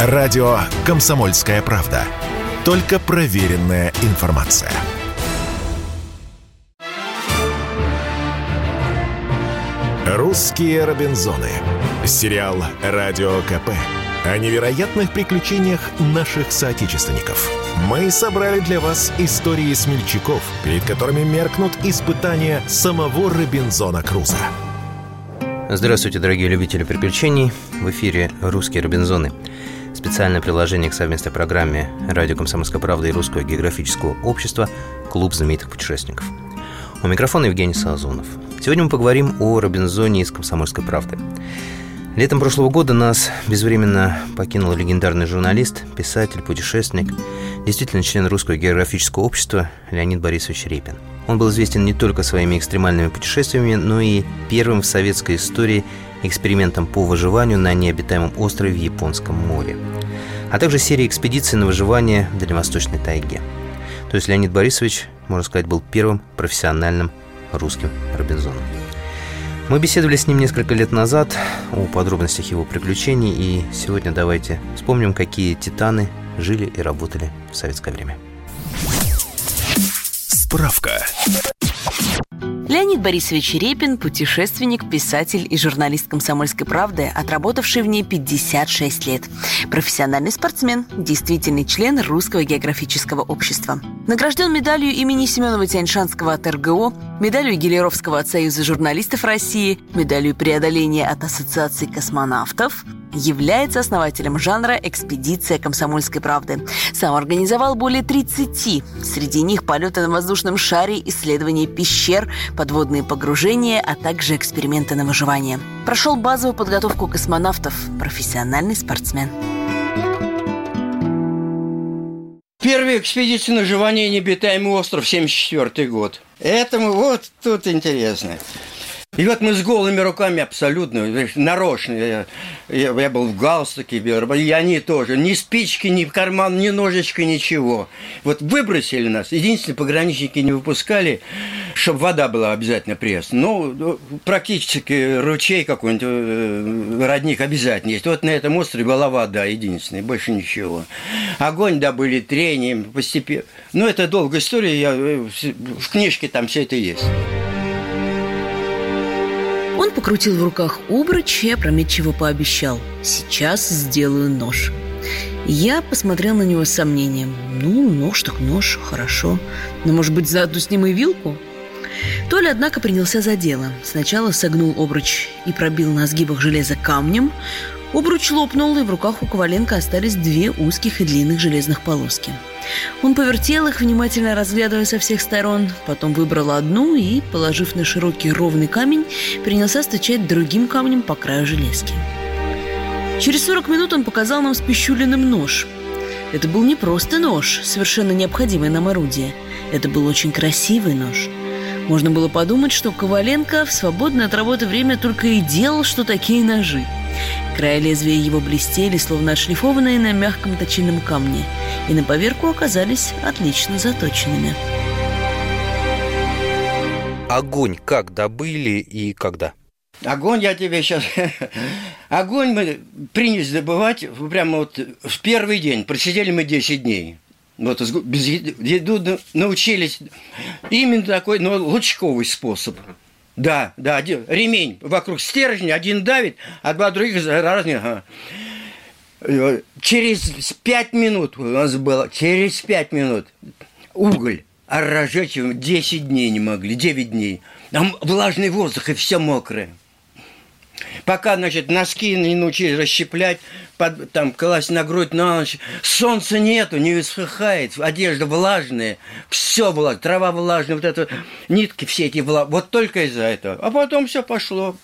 Радио «Комсомольская правда». Только проверенная информация. «Русские Робинзоны». Сериал «Радио КП» о невероятных приключениях наших соотечественников. Мы собрали для вас истории смельчаков, перед которыми меркнут испытания самого Робинзона Круза. Здравствуйте, дорогие любители приключений. В эфире «Русские Робинзоны». Специальное приложение к совместной программе «Радио Комсомольская правда» и Русского географического общества «Клуб знаменитых путешественников». У микрофона Евгений Сазонов. Сегодня мы поговорим о Робинзоне из «Комсомольской правды». Летом прошлого года нас безвременно покинул легендарный журналист, писатель, путешественник, действительно член Русского географического общества Леонид Борисович Репин. Он был известен не только своими экстремальными путешествиями, но и первым в советской истории экспериментом по выживанию на необитаемом острове в Японском море, а также серией экспедиций на выживание в Дальневосточной тайге. То есть Леонид Борисович, можно сказать, был первым профессиональным русским Робинзоном. Мы беседовали с ним несколько лет назад о подробностях его приключений, и сегодня давайте вспомним, какие титаны жили и работали в советское время. Справка. Леонид Борисович Репин – путешественник, писатель и журналист «Комсомольской правды», отработавший в ней 56 лет. Профессиональный спортсмен, действительный член Русского географического общества. Награжден медалью имени Семенова Тяньшанского от РГО, медалью Гелеровского от Союза журналистов России, медалью преодоления от Ассоциации космонавтов – является основателем жанра «Экспедиция комсомольской правды». Сам организовал более 30. Среди них полеты на воздушном шаре, исследования пещер, подводные погружения, а также эксперименты на выживание. Прошел базовую подготовку космонавтов, профессиональный спортсмен. Первая экспедиция на выживание «Необитаемый остров», 74 год. Этому вот тут интересно. И вот мы с голыми руками абсолютно, нарочно, я, я, я был в галстуке, и они тоже, ни спички, ни карман, ни ножичка, ничего. Вот выбросили нас, единственное, пограничники не выпускали, чтобы вода была обязательно пресс. Ну, практически ручей какой-нибудь, э, родник обязательно есть. Вот на этом острове была вода единственная, больше ничего. Огонь добыли трением, постепенно. Ну, это долгая история, я, э, в книжке там все это есть. Он покрутил в руках обруч и опрометчиво пообещал «Сейчас сделаю нож». Я посмотрел на него с сомнением. Ну, нож так нож, хорошо. Но, может быть, заодно с ним и вилку? Толя, однако, принялся за дело. Сначала согнул обруч и пробил на сгибах железа камнем. Обруч лопнул, и в руках у Коваленко остались две узких и длинных железных полоски. Он повертел их, внимательно разглядывая со всех сторон, потом выбрал одну и, положив на широкий ровный камень, принялся стучать другим камнем по краю железки. Через 40 минут он показал нам с Пищулиным нож. Это был не просто нож, совершенно необходимое нам орудие. Это был очень красивый нож. Можно было подумать, что Коваленко в свободное от работы время только и делал, что такие ножи – Края лезвия его блестели, словно отшлифованные на мягком точильном камне, и на поверку оказались отлично заточенными. Огонь как добыли и когда? Огонь я тебе сейчас... Огонь мы принялись добывать прямо вот в первый день. Просидели мы 10 дней. Вот без еды научились. Именно такой, но лучковый способ. Да, да, один, ремень вокруг стержня, один давит, а два других разных. Ага. Через пять минут у нас было, через пять минут уголь, а разжечь его 10 дней не могли, 9 дней. Там влажный воздух и все мокрое. Пока, значит, носки не научились расщеплять, под, там, класть на грудь на ночь. Солнца нету, не высыхает, одежда влажная, все влажное, трава влажная, вот это, нитки все эти влажные. Вот только из-за этого. А потом все пошло,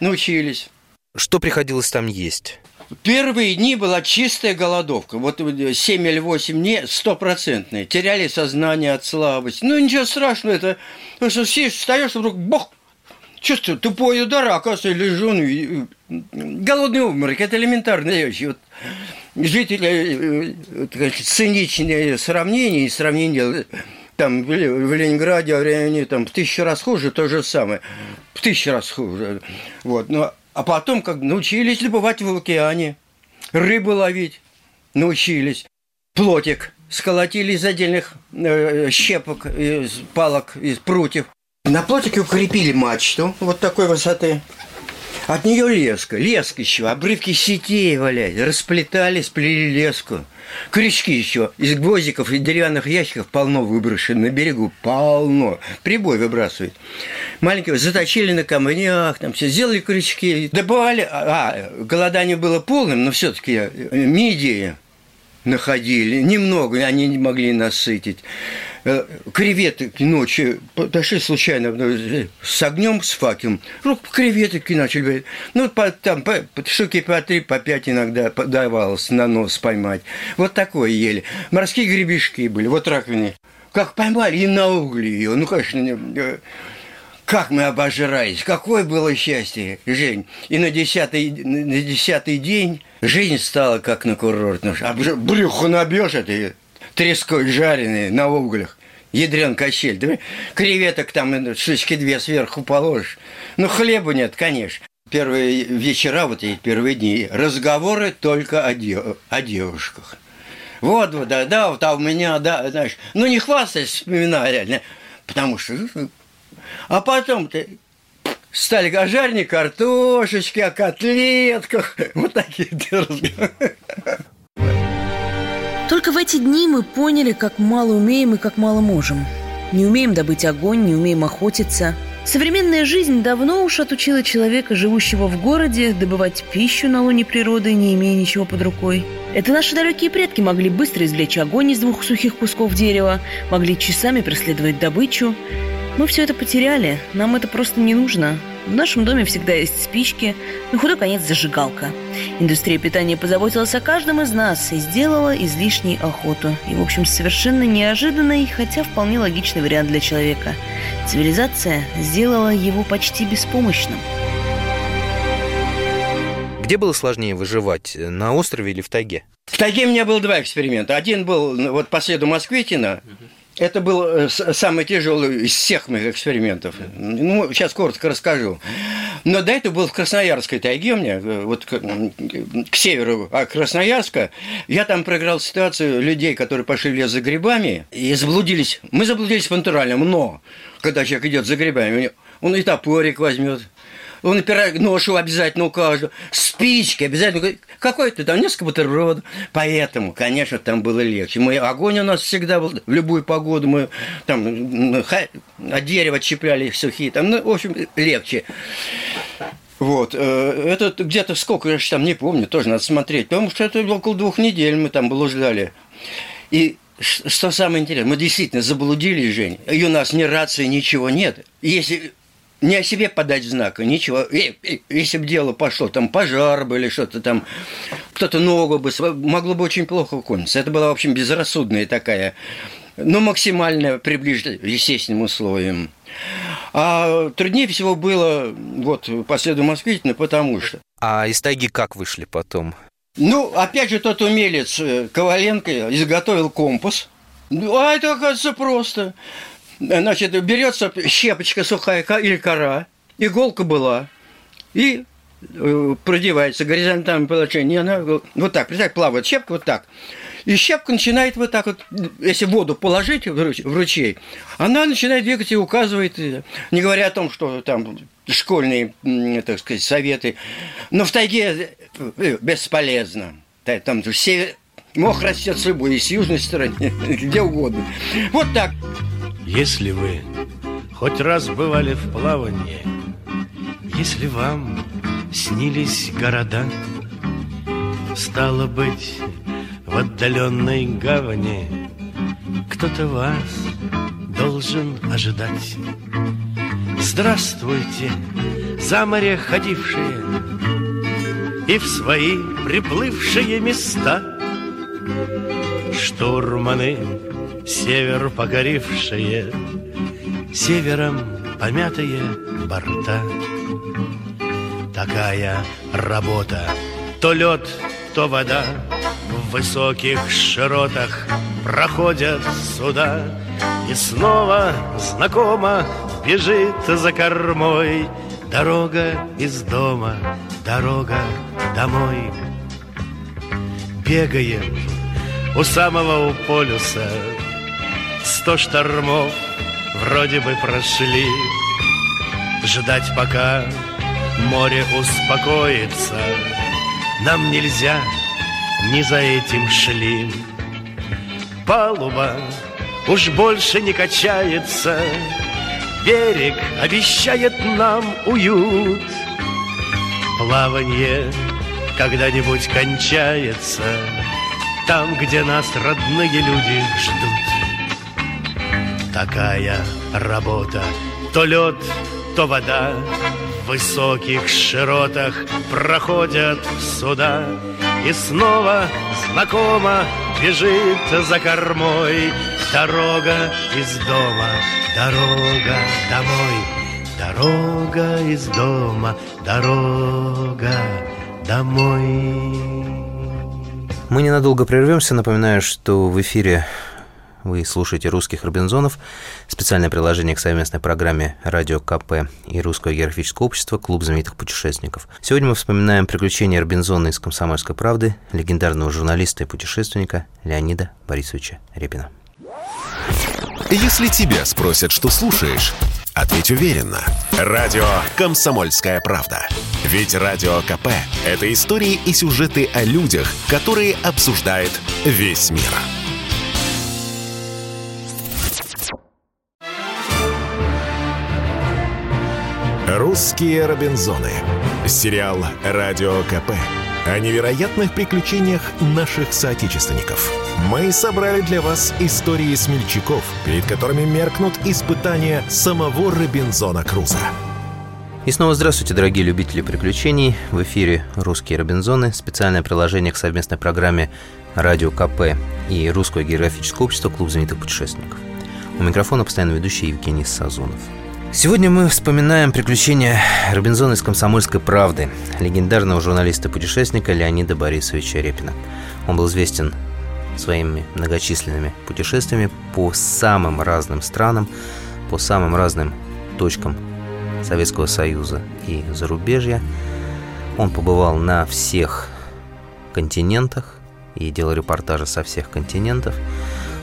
научились. Что приходилось там есть? Первые дни была чистая голодовка. Вот 7 или 8 дней стопроцентные. Теряли сознание от слабости. Ну, ничего страшного, это... Потому что сидишь, встаешь, вдруг бог, чувствую, тупой удар, а оказывается, лежу, ну, голодный обморок, это элементарная вещь. Вот жители, э, циничные сравнения и сравнения там в Ленинграде, они там в тысячу раз хуже, то же самое. В тысячу раз хуже. Вот. Но, а потом как научились добывать в океане, рыбу ловить. научились. Плотик сколотили из отдельных э, щепок, из палок, из прутьев. На плотике укрепили мачту вот такой высоты. От нее леска, леска еще, обрывки сетей валять, расплетали, сплели леску. Крючки еще из гвоздиков и деревянных ящиков полно выброшено на берегу, полно. Прибой выбрасывает. Маленькие заточили на камнях, там все сделали крючки, добывали. А, голодание было полным, но все-таки мидии находили. Немного, они не могли насытить. Э, креветок ночью подошли случайно э, с огнем, с факелом. Ну, креветки начали. Ну, по, там по, штуки по три, по пять иногда подавалось на нос поймать. Вот такое ели. Морские гребешки были, вот раковины. Как поймали, и на угли ее. Ну, конечно, э, как мы обожрались, какое было счастье, Жень. И на десятый, на десятый день жизнь стала как на курортном. А брюхо набьешь это треской жареный на углях. Ядрен качель. Да? Креветок там штучки две сверху положишь. Ну, хлеба нет, конечно. Первые вечера, вот эти первые дни, разговоры только о, дев, о девушках. Вот, вот, да, да, вот, а у меня, да, знаешь, ну не хвастайся, вспоминай реально, потому что ну, а потом-то стали жарни картошечки, о котлетках. Вот такие разговоры. Только в эти дни мы поняли, как мало умеем и как мало можем. Не умеем добыть огонь, не умеем охотиться. Современная жизнь давно уж отучила человека, живущего в городе, добывать пищу на луне природы, не имея ничего под рукой. Это наши далекие предки могли быстро извлечь огонь из двух сухих кусков дерева, могли часами преследовать добычу. Мы все это потеряли, нам это просто не нужно. В нашем доме всегда есть спички, на худой конец зажигалка. Индустрия питания позаботилась о каждом из нас и сделала излишней охоту. И, в общем, совершенно неожиданный, хотя вполне логичный вариант для человека. Цивилизация сделала его почти беспомощным. Где было сложнее выживать, на острове или в тайге? В тайге у меня было два эксперимента. Один был ну, вот по следу Москвитина, это был э, самый тяжелый из всех моих экспериментов. Ну, сейчас коротко расскажу. Но до этого был в Красноярской тайге у меня, э, вот к, к северу от Красноярска. Я там проиграл ситуацию людей, которые пошли в лес за грибами и заблудились. Мы заблудились по натуральному, но когда человек идет за грибами, он и топорик возьмет, он пирог, ношу обязательно у каждого, спички обязательно, какой-то там несколько бутербродов. Поэтому, конечно, там было легче. Мы, огонь у нас всегда был, в любую погоду мы там от дерева отщепляли сухие, там, ну, в общем, легче. Вот, э, это где-то сколько, я же там не помню, тоже надо смотреть, потому что это около двух недель мы там блуждали. И что самое интересное, мы действительно заблудились, Жень, и у нас ни рации, ничего нет. Если не о себе подать знака, ничего. Если бы дело пошло, там пожар бы или что-то там, кто-то ногу бы, могло бы очень плохо кончиться. Это была, в общем, безрассудная такая, но максимально приближена к естественным условиям. А труднее всего было вот по следу Москвитина, потому что... А из тайги как вышли потом? Ну, опять же, тот умелец э, Коваленко изготовил компас. Ну, а это, оказывается, просто. Значит, берется щепочка сухая или кора, иголка была, и э, продевается горизонтальное положение. Она вот так, представь, плавает щепка вот так. И щепка начинает вот так вот, если воду положить в ручей, она начинает двигаться и указывает, э, не говоря о том, что там школьные, так сказать, советы. Но в тайге э, бесполезно. Там все мох растет с любой, и с южной стороны, где угодно. Вот так. Если вы хоть раз бывали в плавании, Если вам снились города, Стало быть, в отдаленной гавани Кто-то вас должен ожидать. Здравствуйте, за море ходившие И в свои приплывшие места Штурманы Север погоревшие, Севером помятые борта. Такая работа, то лед, то вода В высоких широтах проходят суда И снова знакомо бежит за кормой Дорога из дома, дорога домой бегаем у самого полюса. Сто штормов вроде бы прошли, Ждать пока море успокоится Нам нельзя, не за этим шли. Палуба уж больше не качается, Берег обещает нам уют. Плаванье когда-нибудь кончается Там, где нас родные люди ждут. Такая работа, то лед, то вода В высоких широтах проходят суда И снова знакомо бежит за кормой Дорога из дома, дорога домой Дорога из дома, дорога домой. Мы ненадолго прервемся. Напоминаю, что в эфире вы слушаете «Русских Робинзонов», специальное приложение к совместной программе «Радио КП» и «Русское географическое общество. Клуб знаменитых путешественников». Сегодня мы вспоминаем приключения Робинзона из «Комсомольской правды», легендарного журналиста и путешественника Леонида Борисовича Репина. Если тебя спросят, что слушаешь, ответь уверенно. Радио «Комсомольская правда». Ведь Радио КП – это истории и сюжеты о людях, которые обсуждает весь мир. «Русские Робинзоны». Сериал «Радио КП» о невероятных приключениях наших соотечественников. Мы собрали для вас истории смельчаков, перед которыми меркнут испытания самого Робинзона Круза. И снова здравствуйте, дорогие любители приключений. В эфире «Русские Робинзоны», специальное приложение к совместной программе «Радио КП» и «Русское географическое общество. Клуб знаменитых путешественников». У микрофона постоянно ведущий Евгений Сазонов. Сегодня мы вспоминаем приключения Робинзона из «Комсомольской правды», легендарного журналиста-путешественника Леонида Борисовича Репина. Он был известен своими многочисленными путешествиями по самым разным странам, по самым разным точкам Советского Союза и зарубежья. Он побывал на всех континентах и делал репортажи со всех континентов.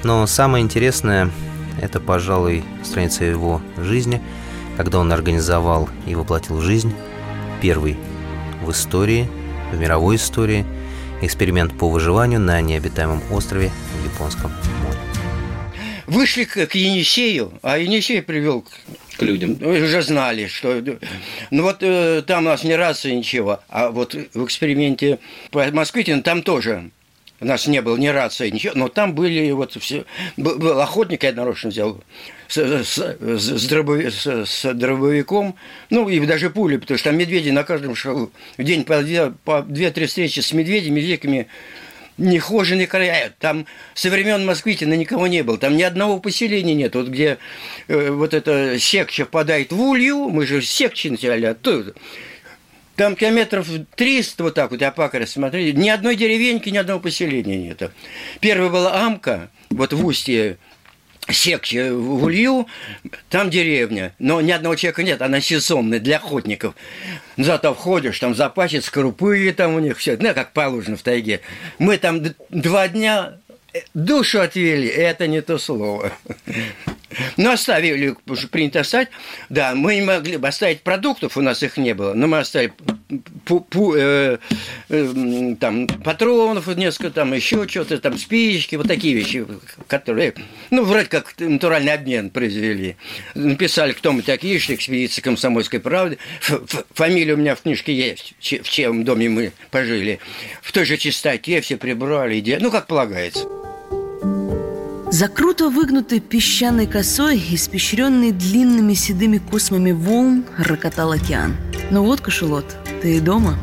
Но самое интересное – это, пожалуй, страница его жизни – когда он организовал и воплотил в жизнь первый в истории, в мировой истории, эксперимент по выживанию на необитаемом острове в Японском море. Вышли к, к Енисею, а Енисей привел к людям. Вы уже знали, что... Ну вот э, там у нас не рации, ничего. А вот в эксперименте по Москве там тоже у нас не было ни рации, ничего, но там были вот все... Был охотник, я нарочно взял, с, с, с, дробови, с, с дробовиком, ну, и даже пули, потому что там медведи на каждом шагу. В день по две-три по две, встречи с медведями, дикими, нехоженные края. Там со времен Москвитина никого не было. Там ни одного поселения нет. Вот где э, вот эта секча впадает в Улью, мы же секчи начали оттуда. Там километров 300 вот так вот, я пакарь смотрели, ни одной деревеньки, ни одного поселения нет. Первая была Амка, вот в устье секче в Улью, там деревня, но ни одного человека нет, она сезонная для охотников. Зато входишь, там запасец, крупы там у них все, ну, как положено в тайге. Мы там два дня душу отвели, это не то слово. Ну, оставили, уже принято оставить. Да, мы не могли бы оставить продуктов, у нас их не было, но мы оставили пу, пу, э, э, там, патронов несколько, там еще что-то, там спички, вот такие вещи, которые, ну, вроде как натуральный обмен произвели. Написали, кто мы такие, что экспедиция комсомольской правды. Фамилия у меня в книжке есть, в чем доме мы пожили. В той же чистоте все прибрали, ну, как полагается. За круто выгнутой песчаной косой, испещренный длинными седыми космами волн, рокотал океан. Ну вот, кошелот, ты и дома?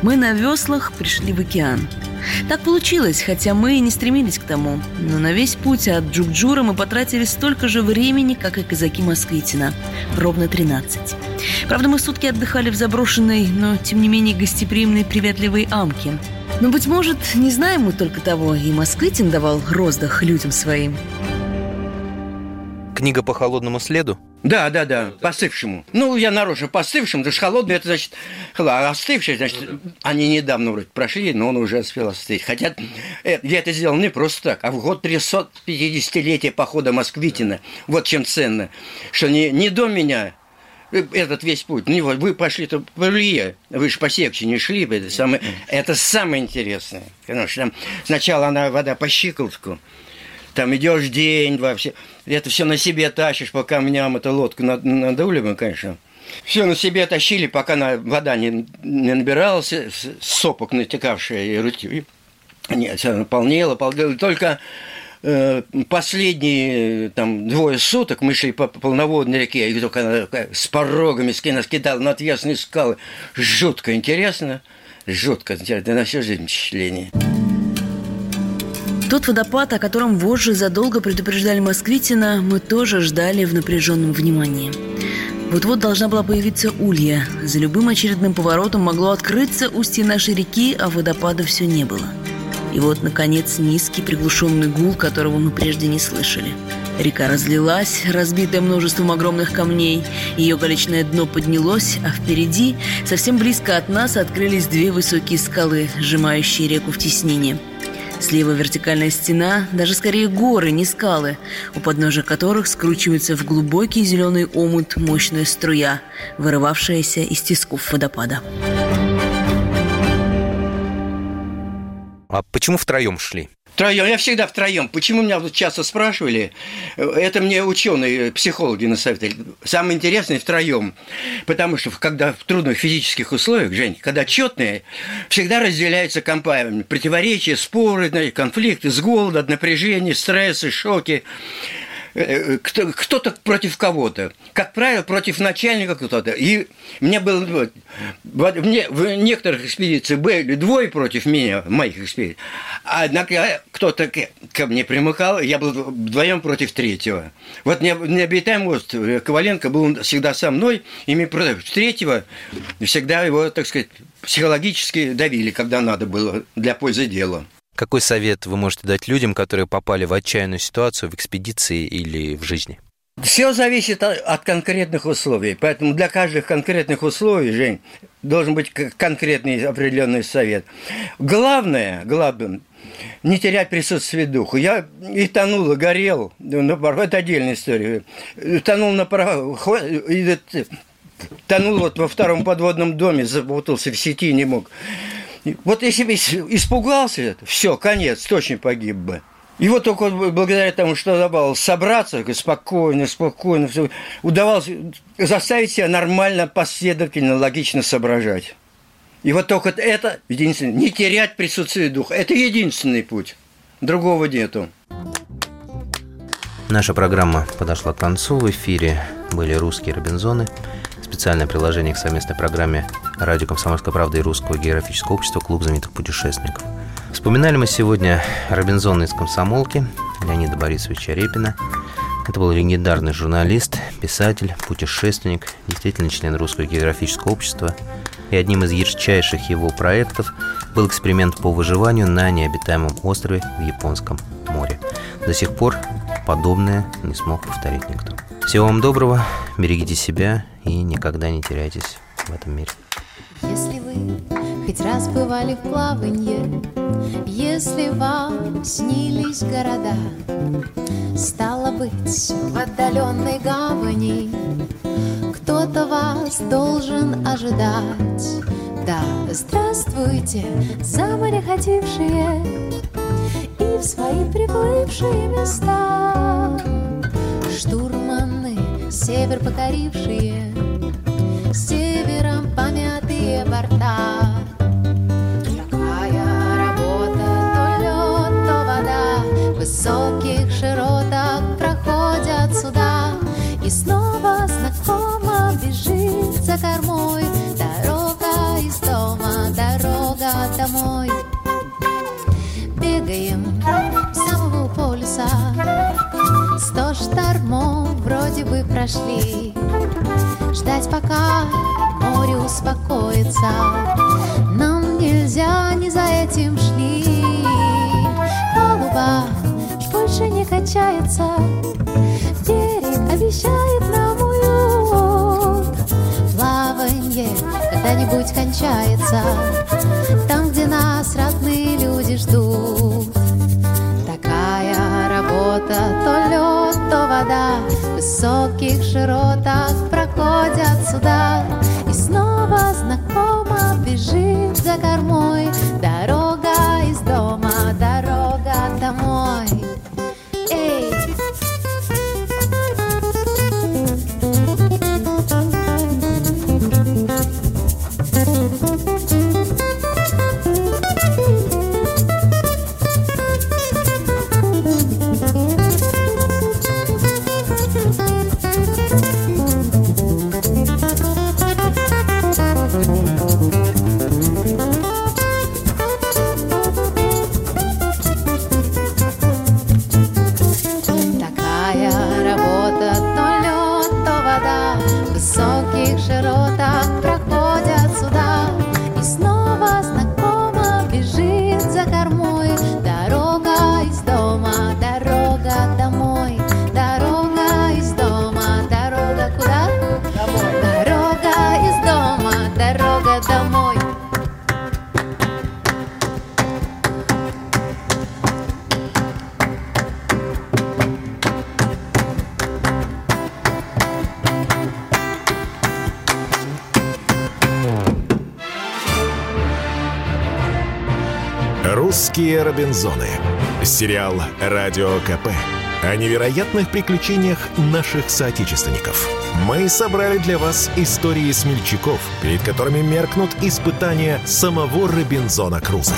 Мы на веслах пришли в океан. Так получилось, хотя мы и не стремились к тому. Но на весь путь от Джукджура мы потратили столько же времени, как и казаки Москвитина. Ровно 13. Правда, мы сутки отдыхали в заброшенной, но тем не менее гостеприимной приветливой Амке – но, быть может, не знаем мы только того, и Москвитин давал роздах людям своим. книга по холодному следу? Да, да, да, постывшему. Ну, я нарочно постывшим, потому что холодный, это значит, а остывший, значит, они недавно вроде прошли, но он уже успел остыть. Хотя э, я это сделал не просто так, а в год 350-летия похода Москвитина. Вот чем ценно, что не, не до меня этот весь путь. Ну, вы пошли-то по Илье, вы же по не шли, это самое, это самое интересное. Что там сначала она вода по щиколотку, там идешь день, два, все, это все на себе тащишь по камням, эту лодку надули мы, конечно. Все на себе тащили, пока на, вода не, не набиралась, сопок натекавшая, и, нет, все наполнело, полнело. Только последние там, двое суток мы шли по полноводной реке, и только она с порогами скина скидала на отвесные скалы. Жутко интересно, жутко интересно, на всю жизнь впечатление. Тот водопад, о котором вожжи задолго предупреждали Москвитина, мы тоже ждали в напряженном внимании. Вот-вот должна была появиться улья. За любым очередным поворотом могло открыться устье нашей реки, а водопада все не было. И вот, наконец, низкий приглушенный гул, которого мы прежде не слышали. Река разлилась, разбитая множеством огромных камней. Ее галечное дно поднялось, а впереди, совсем близко от нас, открылись две высокие скалы, сжимающие реку в теснине – Слева вертикальная стена, даже скорее горы, не скалы, у подножия которых скручивается в глубокий зеленый омут мощная струя, вырывавшаяся из тисков водопада. А почему втроем шли? Втроем, я всегда втроем. Почему меня вот часто спрашивали? Это мне ученые, психологи насоветовали. Самое интересное втроем. Потому что когда в трудных физических условиях, Жень, когда четные, всегда разделяются компаниями. Противоречия, споры, конфликты с голода, от напряжения, стрессы, шоки. Э, кто-то против кого-то. Как правило, против начальника кто-то. И мне было... Мне, в некоторых экспедициях были двое против меня, моих экспедициях. А однако кто-то ко мне примыкал, я был вдвоем против третьего. Вот необитаемый остров э, Коваленко был всегда со мной, и мы против третьего всегда его, так сказать, психологически давили, когда надо было для пользы дела. Какой совет вы можете дать людям, которые попали в отчаянную ситуацию в экспедиции или в жизни? Все зависит от конкретных условий. Поэтому для каждых конкретных условий, Жень, должен быть конкретный определенный совет. Главное, главное, не терять присутствие духа. Я и тонул, и горел. Это отдельная история. Тонул на пароходе, тонул вот во втором подводном доме, запутался в сети, не мог. Вот если бы испугался, все, конец, точно погиб бы. И вот только благодаря тому, что удавалось собраться, спокойно, спокойно, все, удавалось заставить себя нормально, последовательно, логично соображать. И вот только это единственное, не терять присутствие духа. Это единственный путь. Другого нету. Наша программа подошла к концу. В эфире были русские Робинзоны – специальное приложение к совместной программе «Радио Комсомольская правда» и Русского географического общества «Клуб знаменитых путешественников». Вспоминали мы сегодня Робинзона из комсомолки Леонида Борисовича Репина. Это был легендарный журналист, писатель, путешественник, действительно член Русского географического общества. И одним из ярчайших его проектов был эксперимент по выживанию на необитаемом острове в Японском море. До сих пор подобное не смог повторить никто. Всего вам доброго, берегите себя и никогда не теряйтесь в этом мире. Если вы хоть раз бывали в плаванье, если вам снились города, стало быть, в отдаленной гавани кто-то вас должен ожидать. Да, здравствуйте, за море ходившие и в свои приплывшие места. Север покорившие, севером помятые борта. Какая работа, то лед, то вода, в высоких широтах проходят суда, и снова знакомо бежит за кормой дорога из дома, дорога домой. Бегаем с самого полюса Сто штормов вроде бы прошли. Ждать пока море успокоится, нам нельзя, не за этим шли. Палуба, ж больше не качается, берег обещает нам уют. Плаванье когда-нибудь кончается. Высоких широтах проходят суда. И снова знакомо бежит за кормой Дорога «Русские Робинзоны». Сериал «Радио КП» о невероятных приключениях наших соотечественников. Мы собрали для вас истории смельчаков, перед которыми меркнут испытания самого Робинзона Круза.